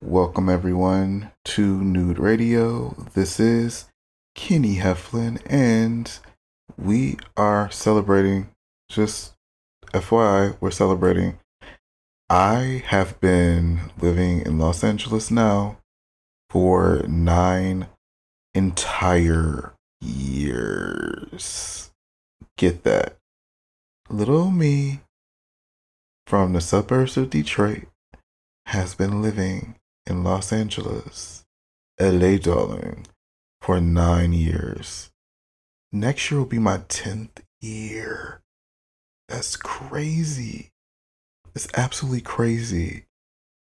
Welcome everyone to Nude Radio. This is Kenny Heflin, and we are celebrating. Just FYI, we're celebrating. I have been living in Los Angeles now for nine entire years. Get that. Little me from the suburbs of Detroit has been living in Los Angeles, LA, darling, for nine years. Next year will be my 10th year. That's crazy. It's absolutely crazy.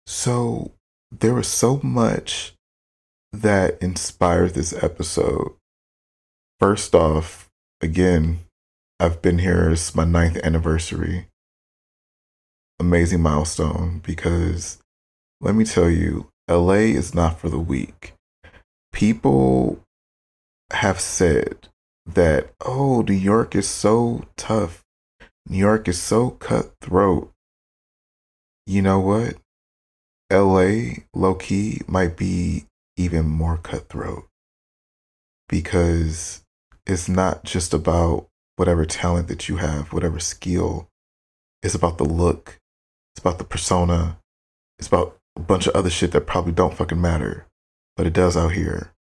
So, there was so much that inspired this episode. First off, again, I've been here, it's my ninth anniversary. Amazing milestone because let me tell you, LA is not for the weak. People have said that, oh, New York is so tough. New York is so cutthroat. You know what? LA, low key, might be even more cutthroat because it's not just about whatever talent that you have, whatever skill. It's about the look, it's about the persona, it's about a bunch of other shit that probably don't fucking matter, but it does out here.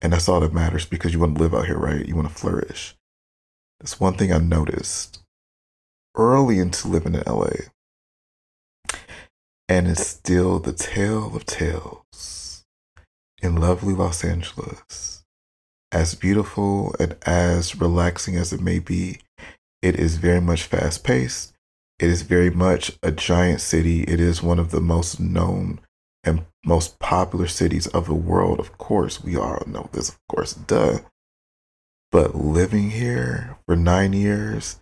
And that's all that matters because you want to live out here, right? You want to flourish. That's one thing I noticed early into living in LA. And it's still the tale of tales in lovely Los Angeles. As beautiful and as relaxing as it may be, it is very much fast paced it is very much a giant city. It is one of the most known and most popular cities of the world. Of course, we all know this, of course, duh. But living here for nine years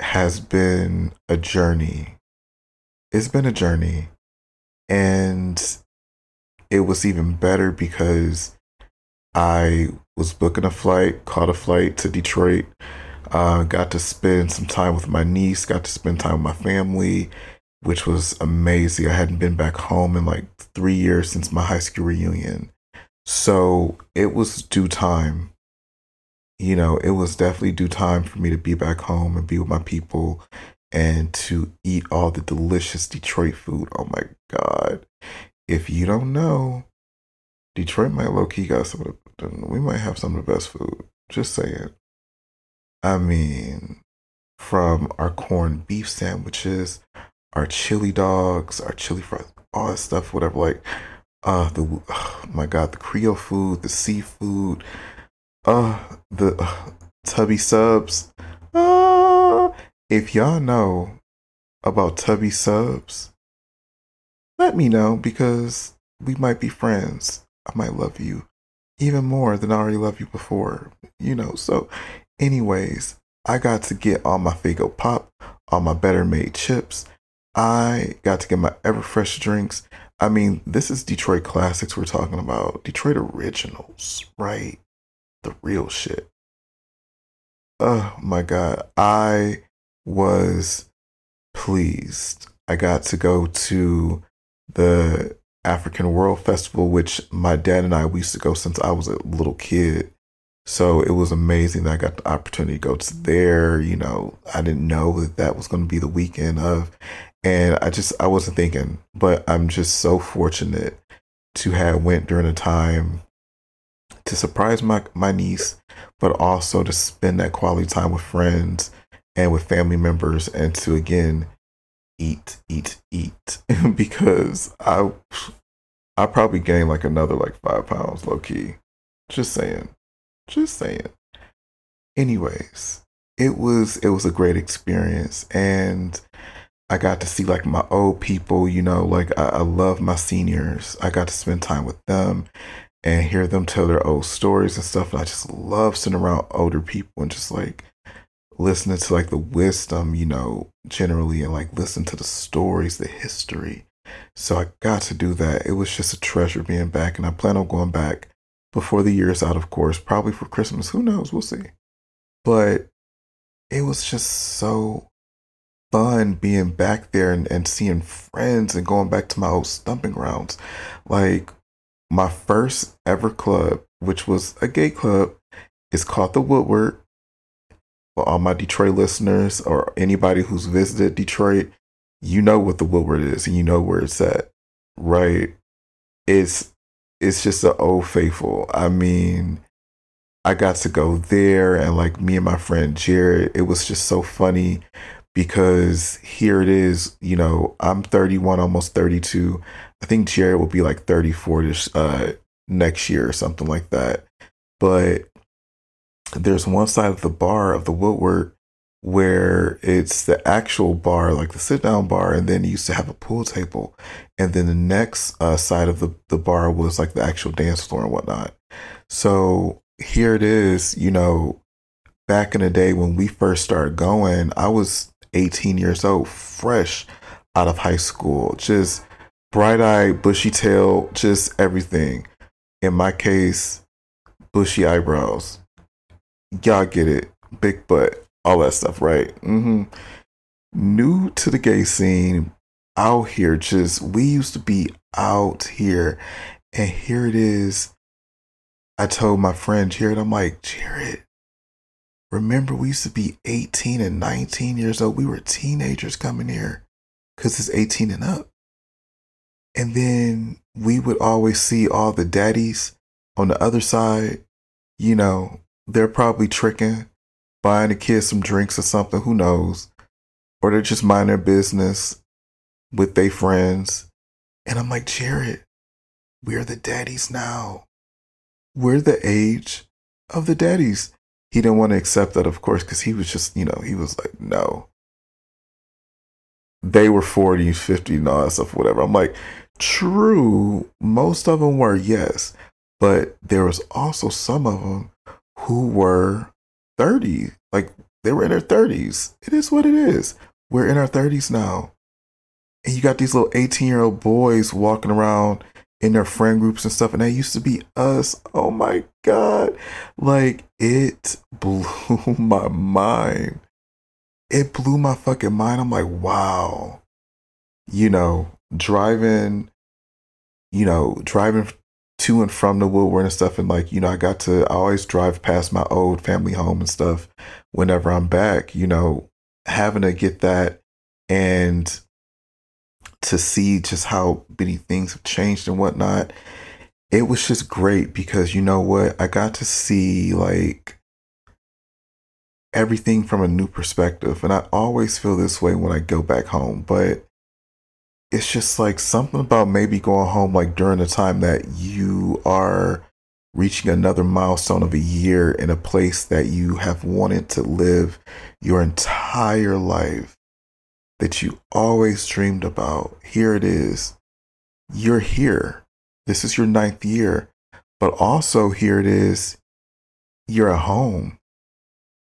has been a journey. It's been a journey. And it was even better because I was booking a flight, caught a flight to Detroit uh, got to spend some time with my niece, got to spend time with my family, which was amazing. I hadn't been back home in like three years since my high school reunion. So it was due time. You know, it was definitely due time for me to be back home and be with my people and to eat all the delicious Detroit food. Oh my God. If you don't know, Detroit might low key got some of the, we might have some of the best food. Just saying. I mean, from our corned beef sandwiches, our chili dogs, our chili fries, all that stuff, whatever. Like, uh, the oh my god, the Creole food, the seafood, uh, the uh, tubby subs. Uh, if y'all know about tubby subs, let me know because we might be friends. I might love you even more than I already love you before, you know. So Anyways, I got to get all my Faygo Pop, all my Better Made chips. I got to get my Everfresh drinks. I mean, this is Detroit classics we're talking about. Detroit originals, right? The real shit. Oh my God. I was pleased. I got to go to the African World Festival, which my dad and I we used to go since I was a little kid. So it was amazing that I got the opportunity to go to there. You know, I didn't know that that was going to be the weekend of, and I just I wasn't thinking, but I'm just so fortunate to have went during a time to surprise my my niece, but also to spend that quality time with friends and with family members, and to again eat, eat, eat, because I I probably gained like another like five pounds low key. Just saying. Just saying. Anyways, it was it was a great experience and I got to see like my old people, you know, like I, I love my seniors. I got to spend time with them and hear them tell their old stories and stuff. And I just love sitting around older people and just like listening to like the wisdom, you know, generally and like listen to the stories, the history. So I got to do that. It was just a treasure being back and I plan on going back before the year is out, of course, probably for Christmas. Who knows? We'll see. but it was just so fun being back there and, and seeing friends and going back to my old stumping grounds. Like my first ever club, which was a gay club, is called the Woodward. All my Detroit listeners or anybody who's visited Detroit, you know what the Woodward is and you know where it's at, right? It's it's just an old faithful. I mean, I got to go there and like me and my friend Jared, it was just so funny because here it is, you know, I'm 31, almost 32. I think Jared will be like 34 this uh, next year or something like that. But there's one side of the bar of the Woodward where it's the actual bar, like the sit down bar, and then you used to have a pool table. And then the next uh, side of the, the bar was like the actual dance floor and whatnot. So here it is, you know, back in the day when we first started going, I was 18 years old, fresh out of high school, just bright eyed, bushy tail, just everything. In my case, bushy eyebrows. Y'all get it. Big butt, all that stuff, right? Mm-hmm. New to the gay scene, out here, just we used to be out here, and here it is. I told my friend Jared, I'm like, Jared, remember we used to be 18 and 19 years old. We were teenagers coming here because it's 18 and up. And then we would always see all the daddies on the other side. You know, they're probably tricking, buying the kids some drinks or something. Who knows? Or they're just minding their business with their friends. And I'm like, Jared, we're the daddies now. We're the age of the daddies. He didn't want to accept that, of course, because he was just, you know, he was like, no. They were 40, 50, and all that stuff, whatever. I'm like, true. Most of them were, yes. But there was also some of them who were 30. Like, they were in their 30s. It is what it is. We're in our 30s now. And you got these little 18 year old boys walking around in their friend groups and stuff. And that used to be us. Oh my God. Like, it blew my mind. It blew my fucking mind. I'm like, wow. You know, driving, you know, driving to and from the Woodward and stuff. And like, you know, I got to, I always drive past my old family home and stuff whenever I'm back, you know, having to get that and to see just how many things have changed and whatnot. It was just great because you know what? I got to see like everything from a new perspective. And I always feel this way when I go back home. But it's just like something about maybe going home like during the time that you are reaching another milestone of a year in a place that you have wanted to live your entire life that you always dreamed about. Here it is. You're here. This is your ninth year. But also, here it is. You're at home.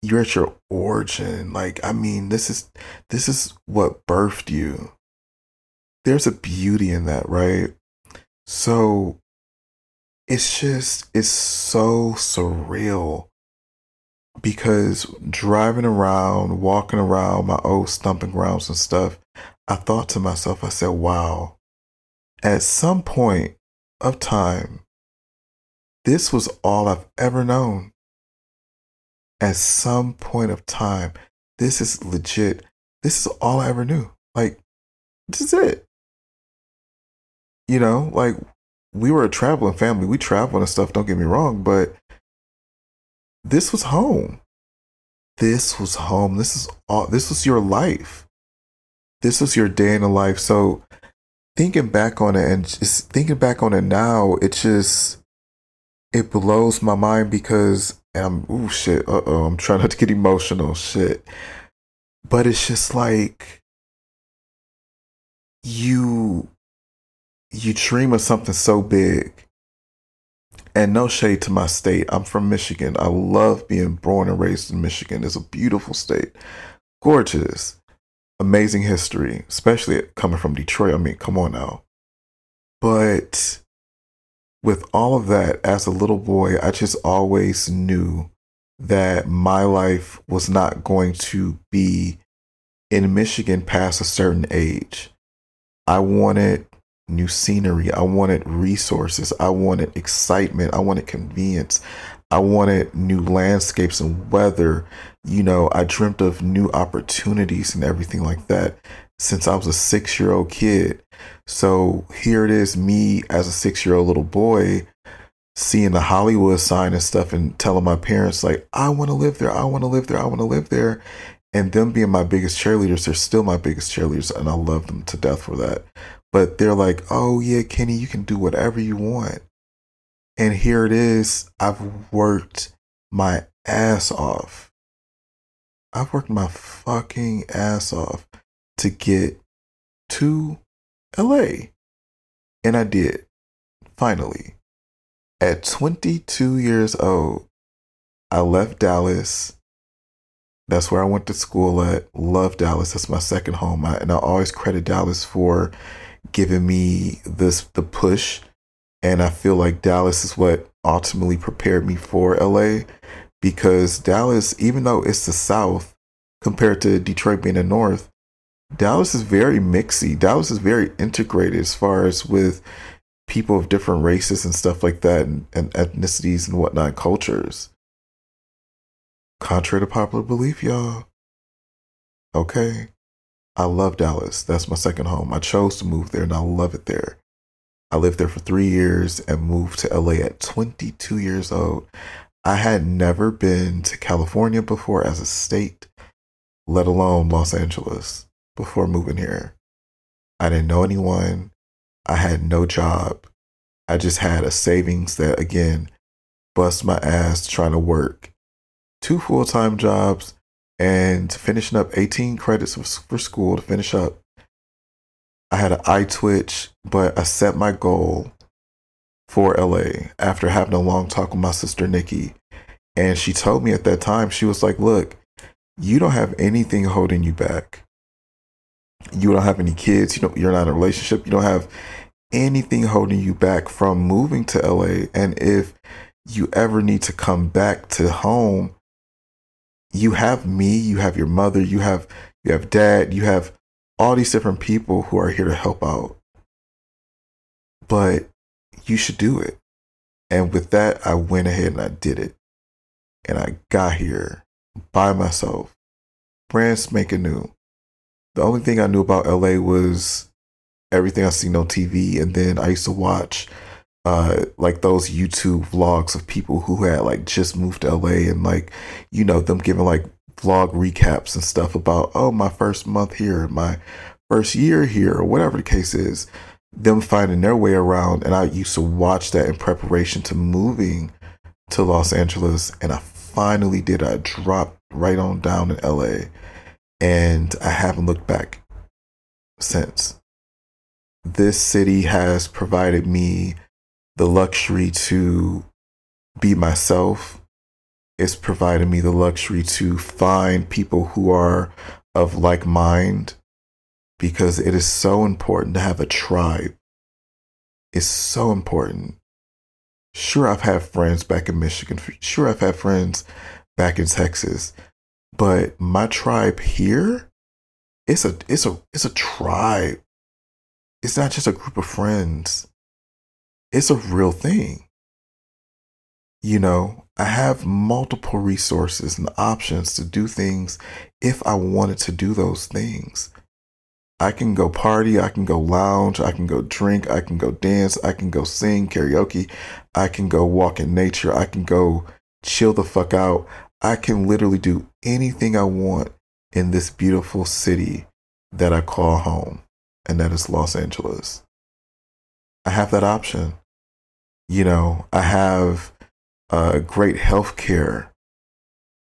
You're at your origin. Like, I mean, this is this is what birthed you. There's a beauty in that, right? So it's just it's so surreal because driving around, walking around my old stumping grounds and stuff, I thought to myself, I said, wow, at some point of time, this was all I've ever known. At some point of time, this is legit. This is all I ever knew. Like, this is it. You know, like we were a traveling family. We traveled and stuff, don't get me wrong, but this was home. This was home. This is all this was your life. This was your day in the life. So thinking back on it and just thinking back on it now, it just it blows my mind because I'm oh shit, uh oh, I'm trying not to get emotional, shit. But it's just like you you dream of something so big and no shade to my state. I'm from Michigan. I love being born and raised in Michigan. It's a beautiful state. Gorgeous. Amazing history, especially coming from Detroit. I mean, come on now. But with all of that, as a little boy, I just always knew that my life was not going to be in Michigan past a certain age. I wanted new scenery. I wanted resources. I wanted excitement. I wanted convenience. I wanted new landscapes and weather. You know, I dreamt of new opportunities and everything like that since I was a six year old kid. So here it is, me as a six year old little boy seeing the Hollywood sign and stuff and telling my parents, like, I want to live there. I want to live there. I want to live there. And them being my biggest cheerleaders, they're still my biggest cheerleaders. And I love them to death for that. But they're like, oh, yeah, Kenny, you can do whatever you want. And here it is. I've worked my ass off. I've worked my fucking ass off to get to LA. And I did, finally. At 22 years old, I left Dallas. That's where I went to school at. Love Dallas. That's my second home. I, and I always credit Dallas for giving me this the push. And I feel like Dallas is what ultimately prepared me for LA because Dallas, even though it's the South compared to Detroit being the North, Dallas is very mixy. Dallas is very integrated as far as with people of different races and stuff like that and, and ethnicities and whatnot, cultures. Contrary to popular belief, y'all. Okay. I love Dallas. That's my second home. I chose to move there and I love it there. I lived there for three years and moved to LA at 22 years old. I had never been to California before as a state, let alone Los Angeles, before moving here. I didn't know anyone. I had no job. I just had a savings that, again, bust my ass trying to work two full time jobs and finishing up 18 credits for school to finish up. I had an eye twitch, but I set my goal for LA after having a long talk with my sister Nikki. And she told me at that time, she was like, Look, you don't have anything holding you back. You don't have any kids. You don't, you're not in a relationship. You don't have anything holding you back from moving to LA. And if you ever need to come back to home, you have me, you have your mother, you have you have dad, you have all these different people who are here to help out. But you should do it. And with that, I went ahead and I did it. And I got here by myself, brand spanking new. The only thing I knew about LA was everything I seen on TV. And then I used to watch uh, like those YouTube vlogs of people who had like just moved to LA and like, you know, them giving like vlog recaps and stuff about, oh, my first month here, my first year here, or whatever the case is, them finding their way around. And I used to watch that in preparation to moving to Los Angeles. And I finally did. I dropped right on down in LA and I haven't looked back since. This city has provided me the luxury to be myself. It's provided me the luxury to find people who are of like mind because it is so important to have a tribe. It's so important. Sure, I've had friends back in Michigan. Sure, I've had friends back in Texas. But my tribe here, it's a it's a it's a tribe. It's not just a group of friends it's a real thing. You know, I have multiple resources and options to do things if I wanted to do those things. I can go party, I can go lounge, I can go drink, I can go dance, I can go sing karaoke, I can go walk in nature, I can go chill the fuck out. I can literally do anything I want in this beautiful city that I call home, and that is Los Angeles. I have that option. You know, I have uh, great health care.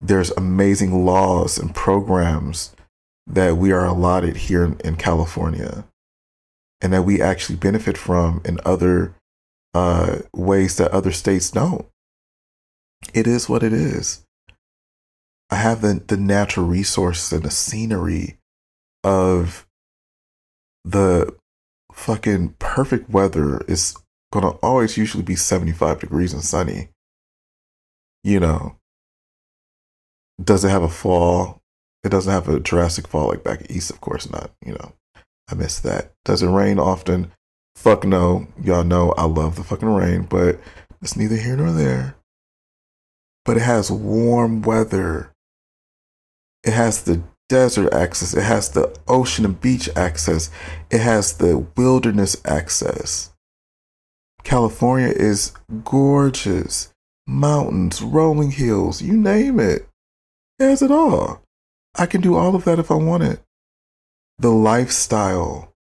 There's amazing laws and programs that we are allotted here in, in California and that we actually benefit from in other uh, ways that other states don't. It is what it is. I have the, the natural resources and the scenery of the fucking perfect weather is gonna always usually be 75 degrees and sunny. You know, Does it have a fall? It doesn't have a Jurassic fall like back east, of course not. You know, I miss that. Does it rain often? Fuck no. Y'all know I love the fucking rain, but it's neither here nor there. But it has warm weather. It has the desert access. It has the ocean and beach access. It has the wilderness access. California is gorgeous. Mountains, rolling hills, you name it. Has it all. I can do all of that if I want it. The lifestyle,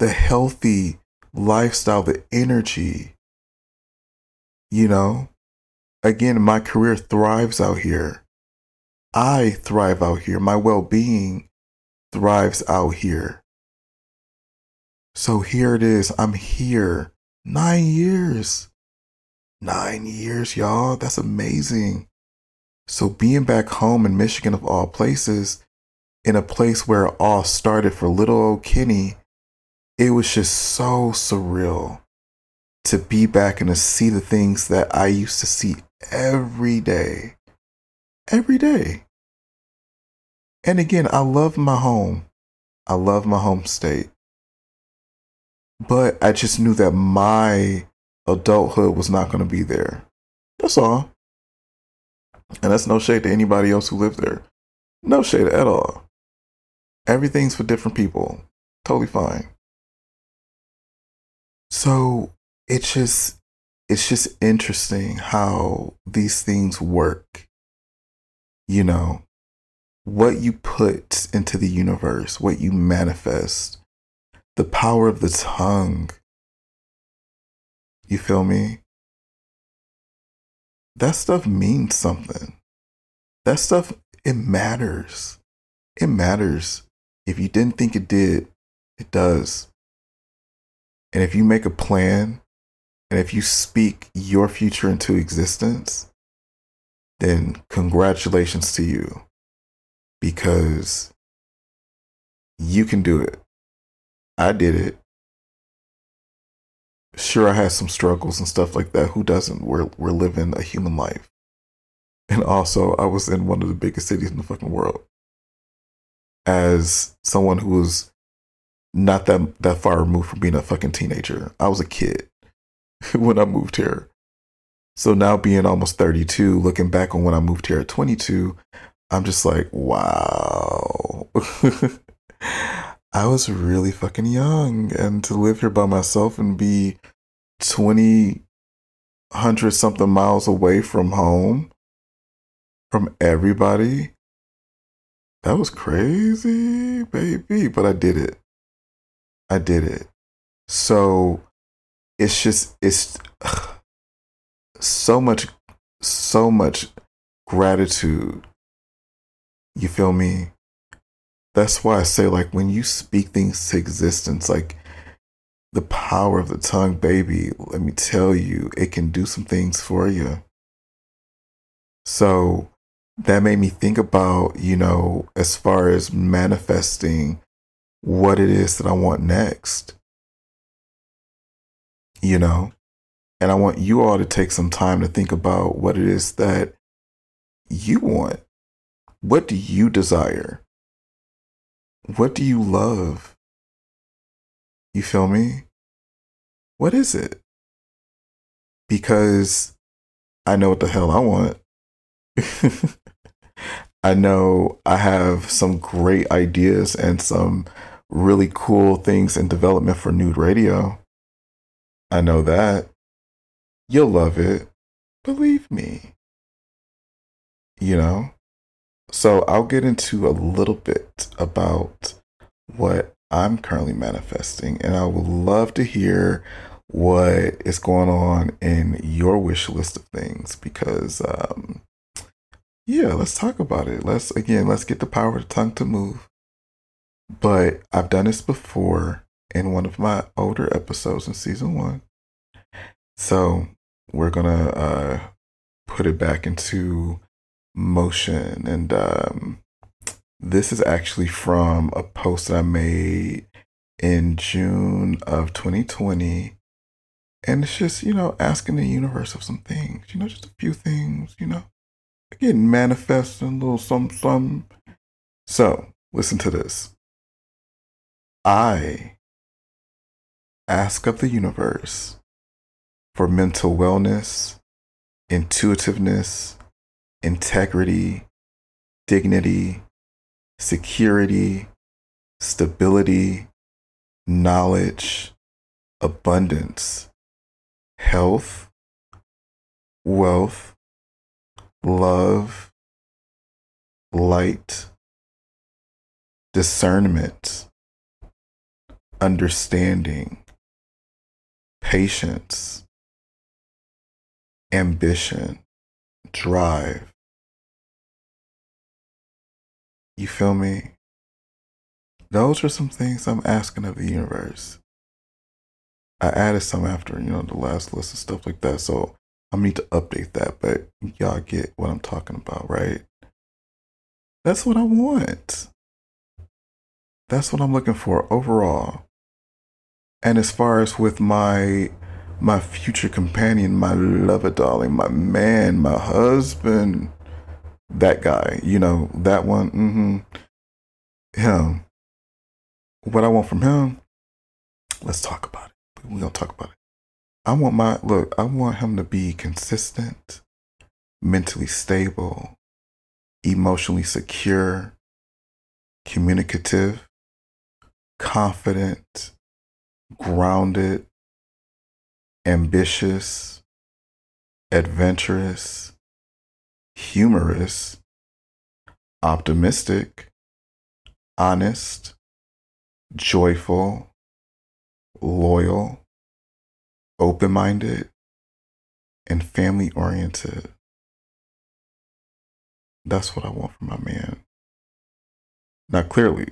the healthy lifestyle, the energy. You know, again, my career thrives out here. I thrive out here. My well being thrives out here. So here it is. I'm here. Nine years. Nine years, y'all. That's amazing. So being back home in Michigan, of all places, in a place where it all started for little old Kenny, it was just so surreal to be back and to see the things that I used to see every day. Every day. And again, I love my home. I love my home state. But I just knew that my adulthood was not going to be there. That's all. And that's no shade to anybody else who lived there. No shade at all. Everything's for different people. Totally fine. So it's just it's just interesting how these things work. You know, what you put into the universe, what you manifest, the power of the tongue. You feel me? That stuff means something. That stuff, it matters. It matters. If you didn't think it did, it does. And if you make a plan and if you speak your future into existence, then congratulations to you because you can do it. I did it. Sure, I had some struggles and stuff like that. Who doesn't? We're, we're living a human life. And also, I was in one of the biggest cities in the fucking world. As someone who was not that that far removed from being a fucking teenager, I was a kid when I moved here. So now being almost 32, looking back on when I moved here at 22, I'm just like, wow. I was really fucking young. And to live here by myself and be 20, 100 something miles away from home, from everybody, that was crazy, baby. But I did it. I did it. So it's just, it's so much, so much gratitude you feel me? That's why I say, like, when you speak things to existence, like the power of the tongue, baby, let me tell you, it can do some things for you. So that made me think about, you know, as far as manifesting what it is that I want next. You know, and I want you all to take some time to think about what it is that you want what do you desire? What do you love? You feel me? What is it? Because I know what the hell I want. I know I have some great ideas and some really cool things in development for Nude Radio. I know that. You'll love it. Believe me. You know? So I'll get into a little bit about what I'm currently manifesting, and I would love to hear what is going on in your wish list of things because, um, yeah, let's talk about it. Let's again, let's get the power of the tongue to move. But I've done this before in one of my older episodes in season one. So we're gonna uh, put it back into motion. And um, this is actually from a post that I made in June of 2020. And it's just, you know, asking the universe of some things, you know, just a few things, you know. Again, manifesting a little something, something. So, listen to this. I ask of the universe for mental wellness, intuitiveness, integrity, dignity, security, stability, knowledge, abundance, health, wealth, love, light, discernment, understanding, patience, ambition, drive. You feel me? Those are some things I'm asking of the mm. universe. I added some after, you know, the last list and stuff like that. So I need to update that, but y'all get what I'm talking about, right? That's what I want. That's what I'm looking for overall. And as far as with my my future companion, my lover darling, my man, my husband, that guy, you know, that one, mm-hmm. Him. What I want from him, let's talk about it. We're gonna talk about it. I want my look, I want him to be consistent, mentally stable, emotionally secure, communicative, confident, grounded, ambitious, adventurous, humorous, optimistic, honest, joyful, loyal, open minded, and family oriented. That's what I want from my man. Now, clearly,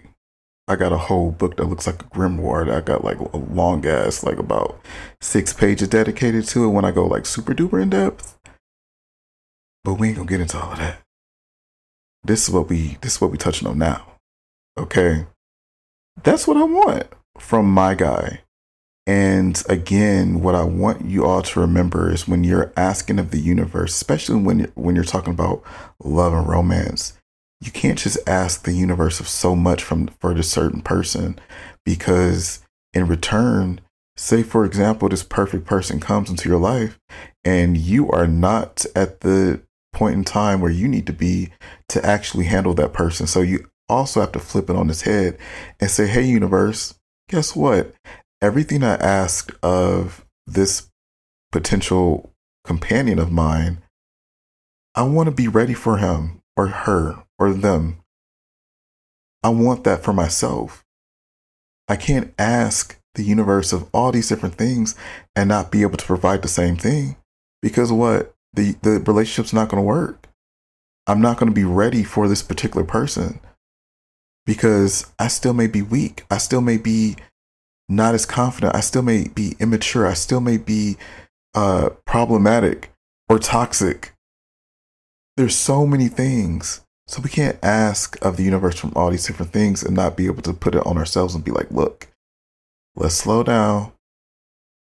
I got a whole book that looks like a grimoire. I got like a long ass, like about six pages dedicated to it when I go like super duper in depth. But we ain't gonna get into all of that. This is what we this is what we touching on now. Okay. That's what I want from my guy. And again, what I want you all to remember is when you're asking of the universe, especially when you're, when you're talking about love and romance, you can't just ask the universe of so much from for a certain person because in return say for example this perfect person comes into your life and you are not at the point in time where you need to be to actually handle that person so you also have to flip it on its head and say hey universe guess what everything i asked of this potential companion of mine i want to be ready for him or her or them. I want that for myself. I can't ask the universe of all these different things and not be able to provide the same thing because what? The, the relationship's not going to work. I'm not going to be ready for this particular person because I still may be weak. I still may be not as confident. I still may be immature. I still may be uh, problematic or toxic. There's so many things so we can't ask of the universe from all these different things and not be able to put it on ourselves and be like, look, let's slow down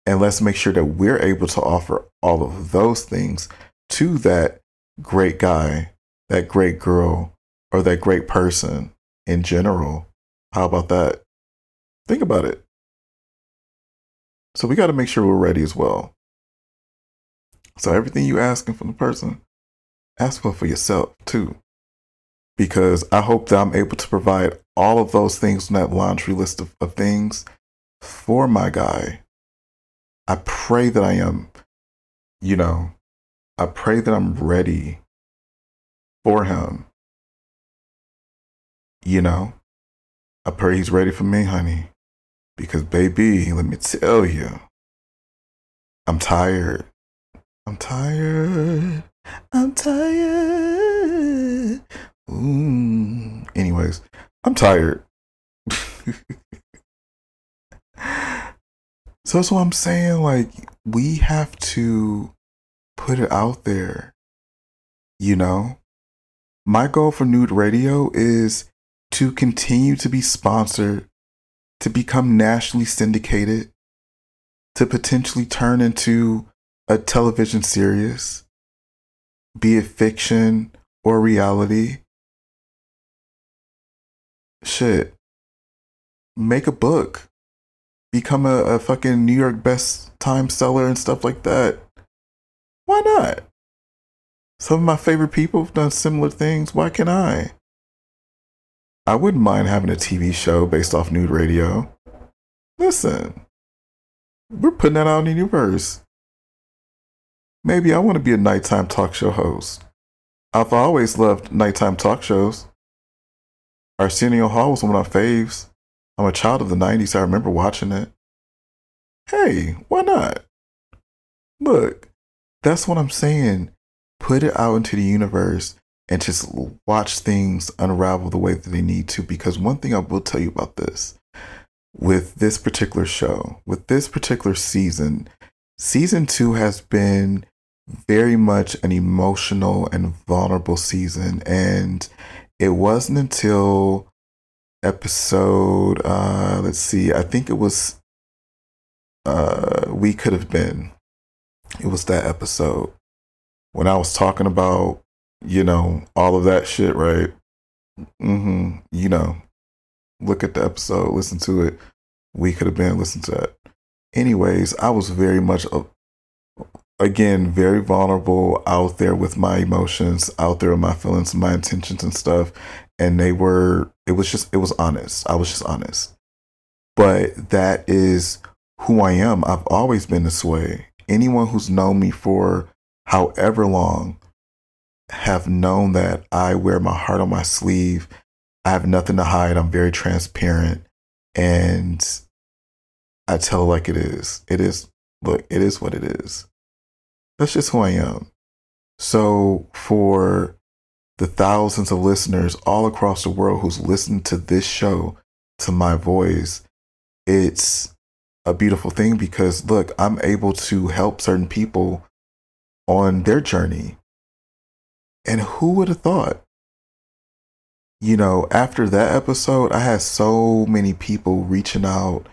and let's make sure that we're able to offer all of those things to that great guy, that great girl, or that great person in general. How about that? Think about it. So we got to make sure we're ready as well. So everything you're asking from the person, ask for for yourself too because I hope that I'm able to provide all of those things in that laundry list of, of things for my guy. I pray that I am, you know, I pray that I'm ready for him. You know, I pray he's ready for me, honey. Because, baby, let me tell you, I'm tired. I'm tired. I'm tired. Ooh. Anyways, I'm tired. so that's what I'm saying. Like, we have to put it out there. You know? My goal for Nude Radio is to continue to be sponsored, to become nationally syndicated, to potentially turn into a television series, be it fiction or reality, shit, make a book, become a, a fucking New York best time seller and stuff like that. Why not? Some of my favorite people have done similar things. Why can't I? I wouldn't mind having a TV show based off nude radio. Listen, we're putting that out in the universe. Maybe I want to be a nighttime talk show host. I've always loved nighttime talk shows. Arsenio Hall was one of my faves. I'm a child of the 90s. I remember watching it. Hey, why not? Look, that's what I'm saying. Put it out into the universe and just watch things unravel the way that they need to. Because one thing I will tell you about this with this particular show, with this particular season, season two has been very much an emotional and vulnerable season. And it wasn't until episode, uh, let's see, I think it was uh, We Could Have Been. It was that episode when I was talking about you know, all of that shit, right? Mm-hmm. You know, look at the episode, listen to it. We could have been listen to that. Anyways, I was very much, uh, again, very vulnerable out there with my emotions, out there with my feelings, my intentions and stuff. And they were, it was just, it was honest. I was just honest. But that is who I am. I've always been this way. Anyone who's known me for however long have known that I wear my heart on my sleeve. I have nothing to hide. I'm very transparent and I tell like it is. It is, look, it is what it is. That's just who I am. So for the thousands of listeners all across the world who's listened to this show, to my voice, it's a beautiful thing because look, I'm able to help certain people on their journey and who would have thought? You know, after that episode, I had so many people reaching out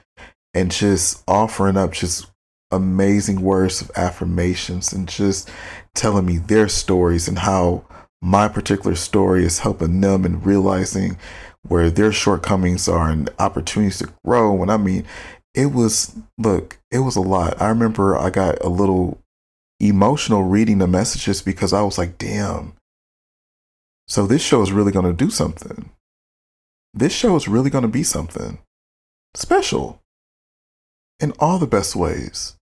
and just offering up just amazing words of affirmations and just telling me their stories and how my particular story is helping them and realizing where their shortcomings are and opportunities to grow. And I mean, it was, look, it was a lot. I remember I got a little emotional reading the messages because I was like, damn, so this show is really going to do something. This show is really going to be something special in all the best ways.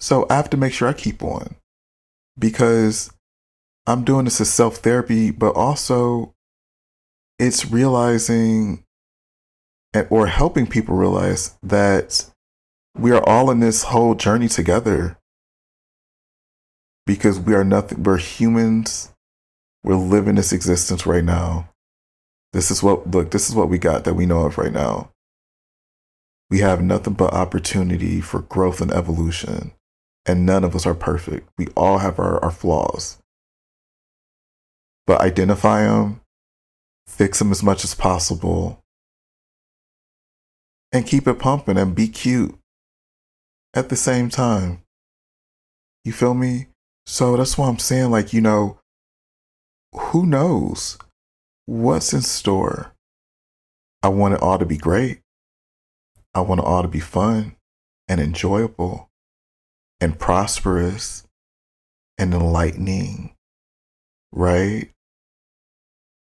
So I have to make sure I keep on because I'm doing this as self therapy, but also it's realizing or helping people realize that we are all in this whole journey together because we are nothing, we're humans we're living this existence right now. This is what, look, this is what we got that we know of right now. We have nothing but opportunity for growth and evolution. And none of us are perfect. We all have our, our flaws. But identify them, fix them as much as possible, and keep it pumping and be cute at the same time. You feel me? So that's why I'm saying, like, you know, who knows what's in store? I want it all to be great. I want it all to be fun and enjoyable and prosperous and enlightening, right?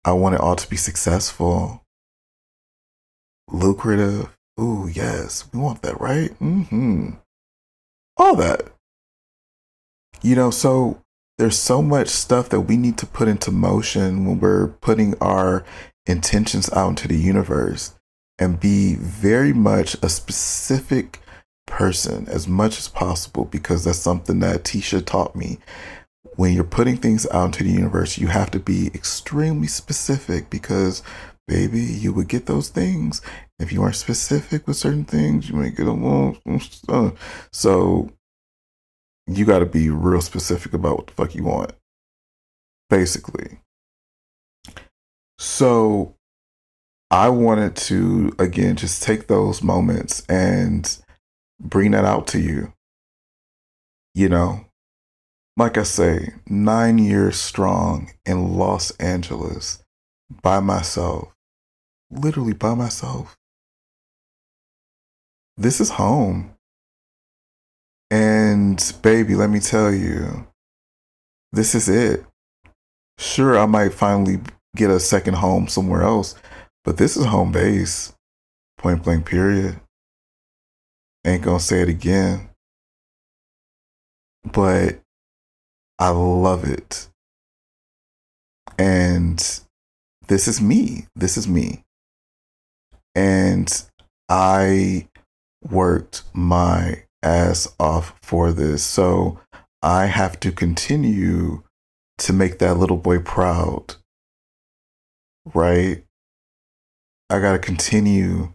I want it all to be successful, lucrative. Ooh, yes, we want that, right? Mm-hmm. All that. You know, so there's so much stuff that we need to put into motion when we're putting our intentions out into the universe and be very much a specific person as much as possible because that's something that Tisha taught me. When you're putting things out into the universe, you have to be extremely specific because, baby, you would get those things. If you aren't specific with certain things, you might get them. All. So you got to be real specific about what the fuck you want, basically. So I wanted to, again, just take those moments and bring that out to you. You know, like I say, nine years strong in Los Angeles by myself, literally by myself. This is home. And baby, let me tell you, this is it. Sure, I might finally get a second home somewhere else, but this is home base. Point blank, period. Ain't gonna say it again. But I love it. And this is me. This is me. And I worked my ass off for this. So I have to continue to make that little boy proud. Right? I got to continue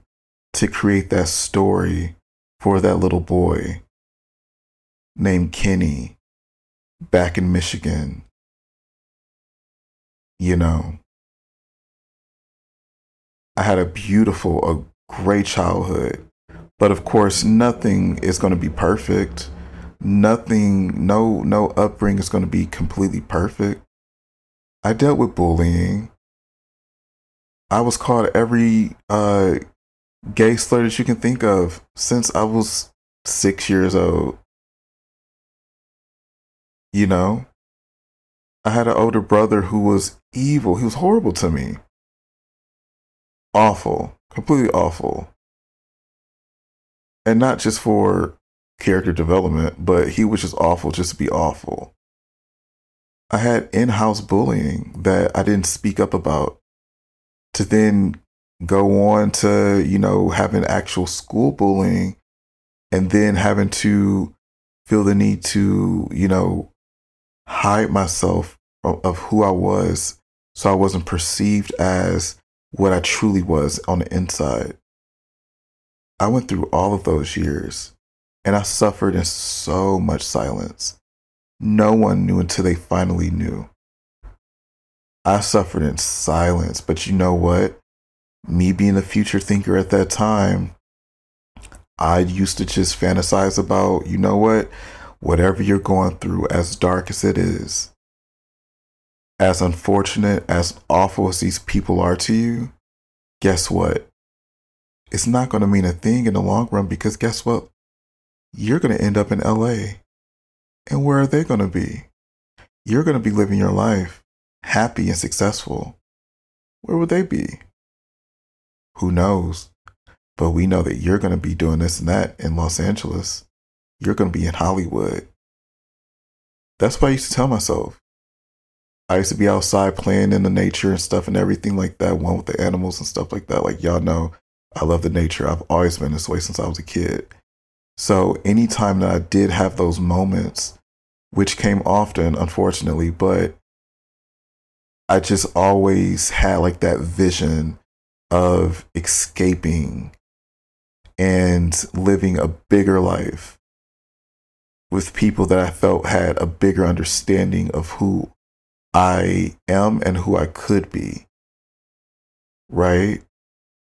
to create that story for that little boy named Kenny back in Michigan. You know, I had a beautiful, a great childhood. But of course, nothing is going to be perfect. Nothing, no, no upbringing is going to be completely perfect. I dealt with bullying. I was called every uh, gay slur that you can think of since I was six years old. You know, I had an older brother who was evil. He was horrible to me. Awful, completely awful. And not just for character development, but he was just awful just to be awful. I had in house bullying that I didn't speak up about to then go on to, you know, having actual school bullying and then having to feel the need to, you know, hide myself of, of who I was so I wasn't perceived as what I truly was on the inside. I went through all of those years and I suffered in so much silence. No one knew until they finally knew. I suffered in silence, but you know what? Me being a future thinker at that time, I used to just fantasize about, you know what? Whatever you're going through, as dark as it is, as unfortunate, as awful as these people are to you, guess what? It's not going to mean a thing in the long run because guess what? You're going to end up in LA. And where are they going to be? You're going to be living your life happy and successful. Where would they be? Who knows? But we know that you're going to be doing this and that in Los Angeles. You're going to be in Hollywood. That's what I used to tell myself. I used to be outside playing in the nature and stuff and everything like that, one with the animals and stuff like that. Like y'all know, I love the nature. I've always been this way since I was a kid. So anytime that I did have those moments, which came often, unfortunately, but I just always had like that vision of escaping and living a bigger life with people that I felt had a bigger understanding of who I am and who I could be. Right?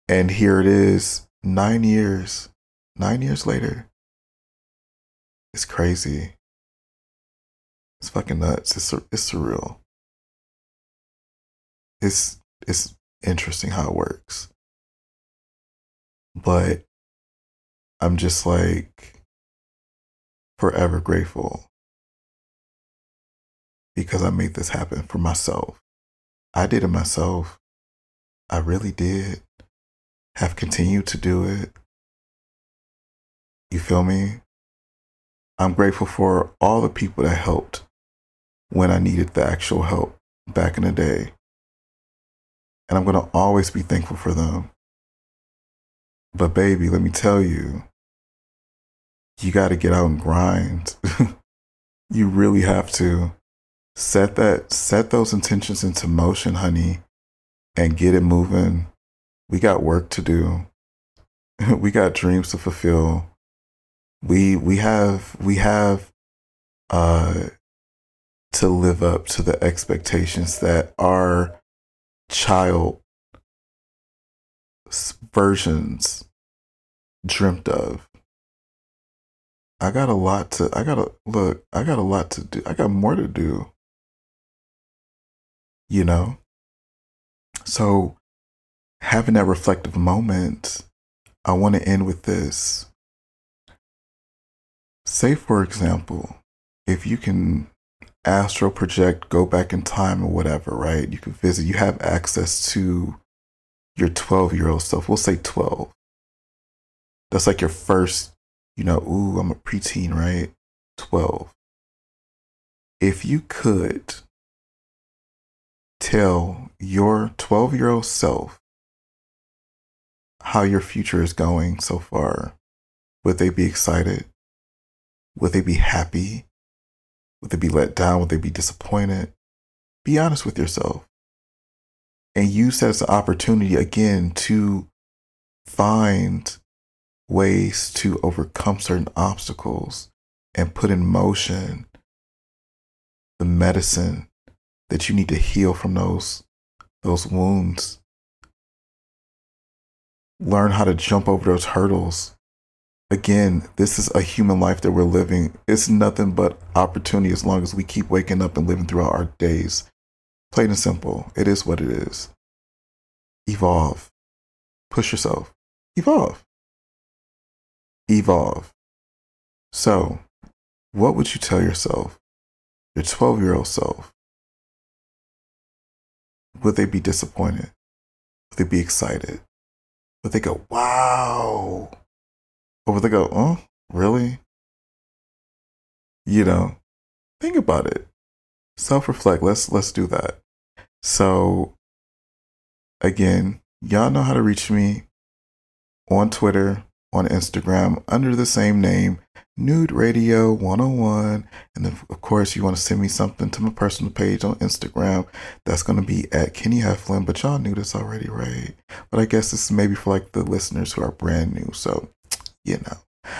And here it is, nine years, nine years later. It's crazy. It's fucking nuts. It's, it's surreal. It's, it's interesting how it works. But I'm just like forever grateful because I made this happen for myself. I did it myself. I really did. Have continued to do it. You feel me? I'm grateful for all the people that helped when I needed the actual help back in the day. And I'm going to always be thankful for them. But, baby, let me tell you, you got to get out and grind. you really have to set that set those intentions into motion honey and get it moving. We got work to do. We got dreams to fulfill. We we have we have uh to live up to the expectations that our child versions dreamt of I got a lot to, I got a look, I got a lot to do. I got more to do. You know? So, having that reflective moment, I want to end with this. Say, for example, if you can astral project, go back in time or whatever, right? You can visit, you have access to your 12 year old self. We'll say 12. That's like your first, you know, ooh, I'm a preteen, right? 12. If you could tell your 12 year old self how your future is going so far, would they be excited? Would they be happy? Would they be let down? Would they be disappointed? Be honest with yourself and use that as an opportunity again to find ways to overcome certain obstacles and put in motion the medicine that you need to heal from those those wounds. Learn how to jump over those hurdles. Again this is a human life that we're living. It's nothing but opportunity as long as we keep waking up and living throughout our days. Plain and simple it is what it is. Evolve. Push yourself. Evolve evolve. So, what would you tell yourself, your 12 year old self? Would they be disappointed? Would they be excited? Would they go, wow? Or would they go, oh, really? You know, think about it. Self reflect. Let's let's do that. So again, y'all know how to reach me on Twitter, on Instagram under the same name, Nude Radio 101. And then, of course, you want to send me something to my personal page on Instagram. That's going to be at Kenny Heflin. But y'all knew this already, right? But I guess this is maybe for like the listeners who are brand new. So, you know.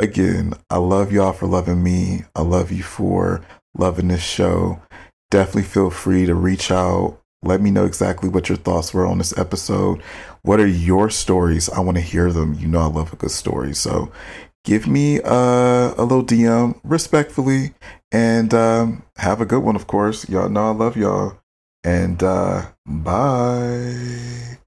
Again, I love y'all for loving me. I love you for loving this show. Definitely feel free to reach out. Let me know exactly what your thoughts were on this episode. What are your stories? I want to hear them. You know, I love a good story. So give me uh, a little DM respectfully and um, have a good one, of course. Y'all know I love y'all. And uh, bye.